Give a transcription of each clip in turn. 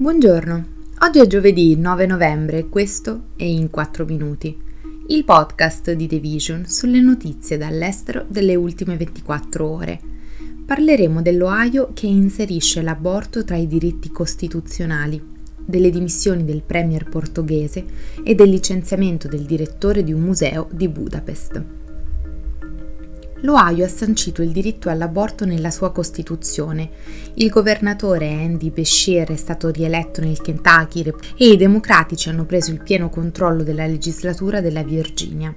Buongiorno, oggi è giovedì 9 novembre e questo è In 4 Minuti, il podcast di The Vision sulle notizie dall'estero delle ultime 24 ore. Parleremo dell'Ohio che inserisce l'aborto tra i diritti costituzionali, delle dimissioni del premier portoghese e del licenziamento del direttore di un museo di Budapest. L'Ohio ha sancito il diritto all'aborto nella sua Costituzione. Il governatore Andy Beshear è stato rieletto nel Kentucky e i democratici hanno preso il pieno controllo della legislatura della Virginia.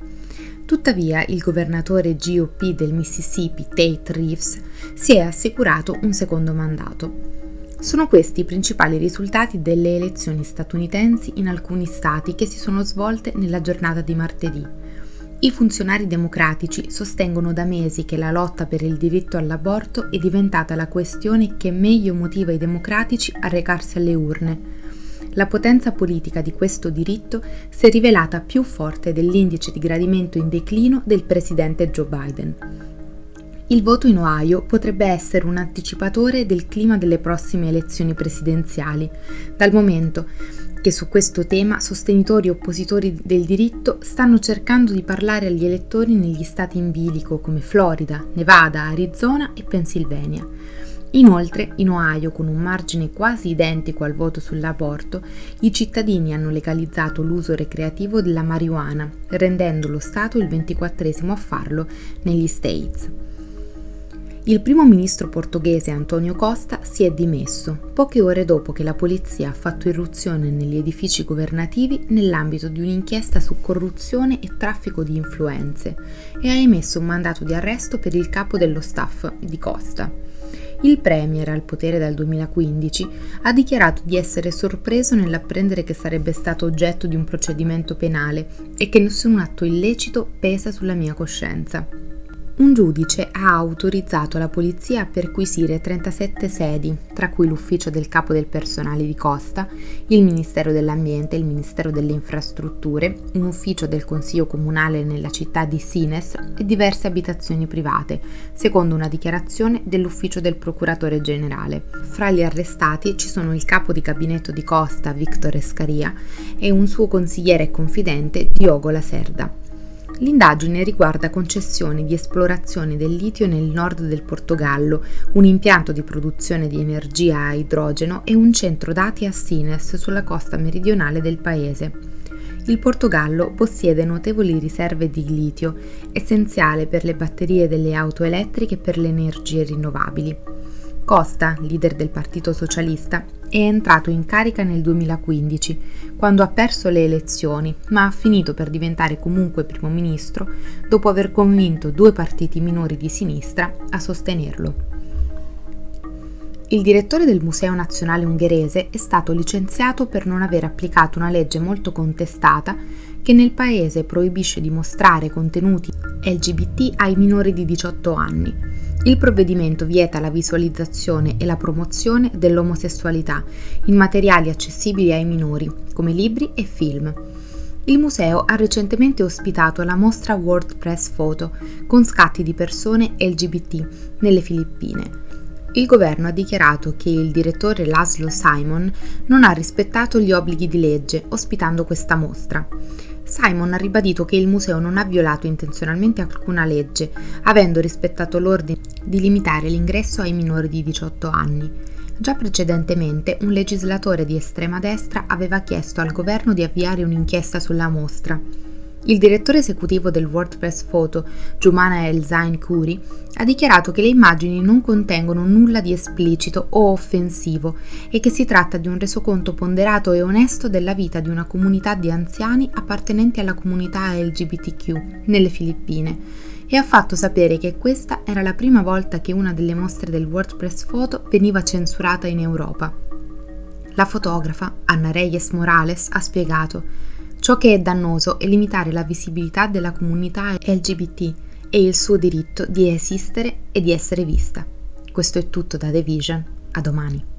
Tuttavia, il governatore GOP del Mississippi, Tate Reeves, si è assicurato un secondo mandato. Sono questi i principali risultati delle elezioni statunitensi in alcuni stati che si sono svolte nella giornata di martedì. I funzionari democratici sostengono da mesi che la lotta per il diritto all'aborto è diventata la questione che meglio motiva i democratici a recarsi alle urne. La potenza politica di questo diritto si è rivelata più forte dell'indice di gradimento in declino del presidente Joe Biden. Il voto in Ohio potrebbe essere un anticipatore del clima delle prossime elezioni presidenziali, dal momento che su questo tema sostenitori e oppositori del diritto stanno cercando di parlare agli elettori negli stati in bilico come Florida, Nevada, Arizona e Pennsylvania. Inoltre, in Ohio, con un margine quasi identico al voto sull'aborto, i cittadini hanno legalizzato l'uso recreativo della marijuana, rendendo lo Stato il 24 a farlo negli States. Il primo ministro portoghese Antonio Costa si è dimesso poche ore dopo che la polizia ha fatto irruzione negli edifici governativi nell'ambito di un'inchiesta su corruzione e traffico di influenze e ha emesso un mandato di arresto per il capo dello staff di Costa. Il Premier, al potere dal 2015, ha dichiarato di essere sorpreso nell'apprendere che sarebbe stato oggetto di un procedimento penale e che nessun atto illecito pesa sulla mia coscienza. Un giudice ha autorizzato la polizia a perquisire 37 sedi, tra cui l'ufficio del capo del personale di Costa, il Ministero dell'Ambiente, il Ministero delle Infrastrutture, un ufficio del Consiglio Comunale nella città di Sines e diverse abitazioni private, secondo una dichiarazione dell'ufficio del procuratore generale. Fra gli arrestati ci sono il capo di gabinetto di Costa, Victor Escaria, e un suo consigliere e confidente, Diogo Lacerda. L'indagine riguarda concessioni di esplorazione del litio nel nord del Portogallo, un impianto di produzione di energia a idrogeno e un centro dati a Sines sulla costa meridionale del paese. Il Portogallo possiede notevoli riserve di litio, essenziale per le batterie delle auto elettriche e per le energie rinnovabili. Costa, leader del Partito Socialista, è entrato in carica nel 2015, quando ha perso le elezioni, ma ha finito per diventare comunque primo ministro dopo aver convinto due partiti minori di sinistra a sostenerlo. Il direttore del Museo Nazionale Ungherese è stato licenziato per non aver applicato una legge molto contestata che nel paese proibisce di mostrare contenuti LGBT ai minori di 18 anni il provvedimento vieta la visualizzazione e la promozione dell'omosessualità in materiali accessibili ai minori, come libri e film. Il museo ha recentemente ospitato la mostra World Press Photo con scatti di persone LGBT nelle Filippine. Il governo ha dichiarato che il direttore Laszlo Simon non ha rispettato gli obblighi di legge ospitando questa mostra. Simon ha ribadito che il museo non ha violato intenzionalmente alcuna legge, avendo rispettato l'ordine di limitare l'ingresso ai minori di 18 anni. Già precedentemente un legislatore di estrema destra aveva chiesto al governo di avviare un'inchiesta sulla mostra. Il direttore esecutivo del WordPress Photo, Jumana El Zain Kuri, ha dichiarato che le immagini non contengono nulla di esplicito o offensivo e che si tratta di un resoconto ponderato e onesto della vita di una comunità di anziani appartenenti alla comunità LGBTQ nelle Filippine e ha fatto sapere che questa era la prima volta che una delle mostre del WordPress Photo veniva censurata in Europa. La fotografa, Anna Reyes Morales, ha spiegato Ciò che è dannoso è limitare la visibilità della comunità LGBT e il suo diritto di esistere e di essere vista. Questo è tutto da The Vision. A domani.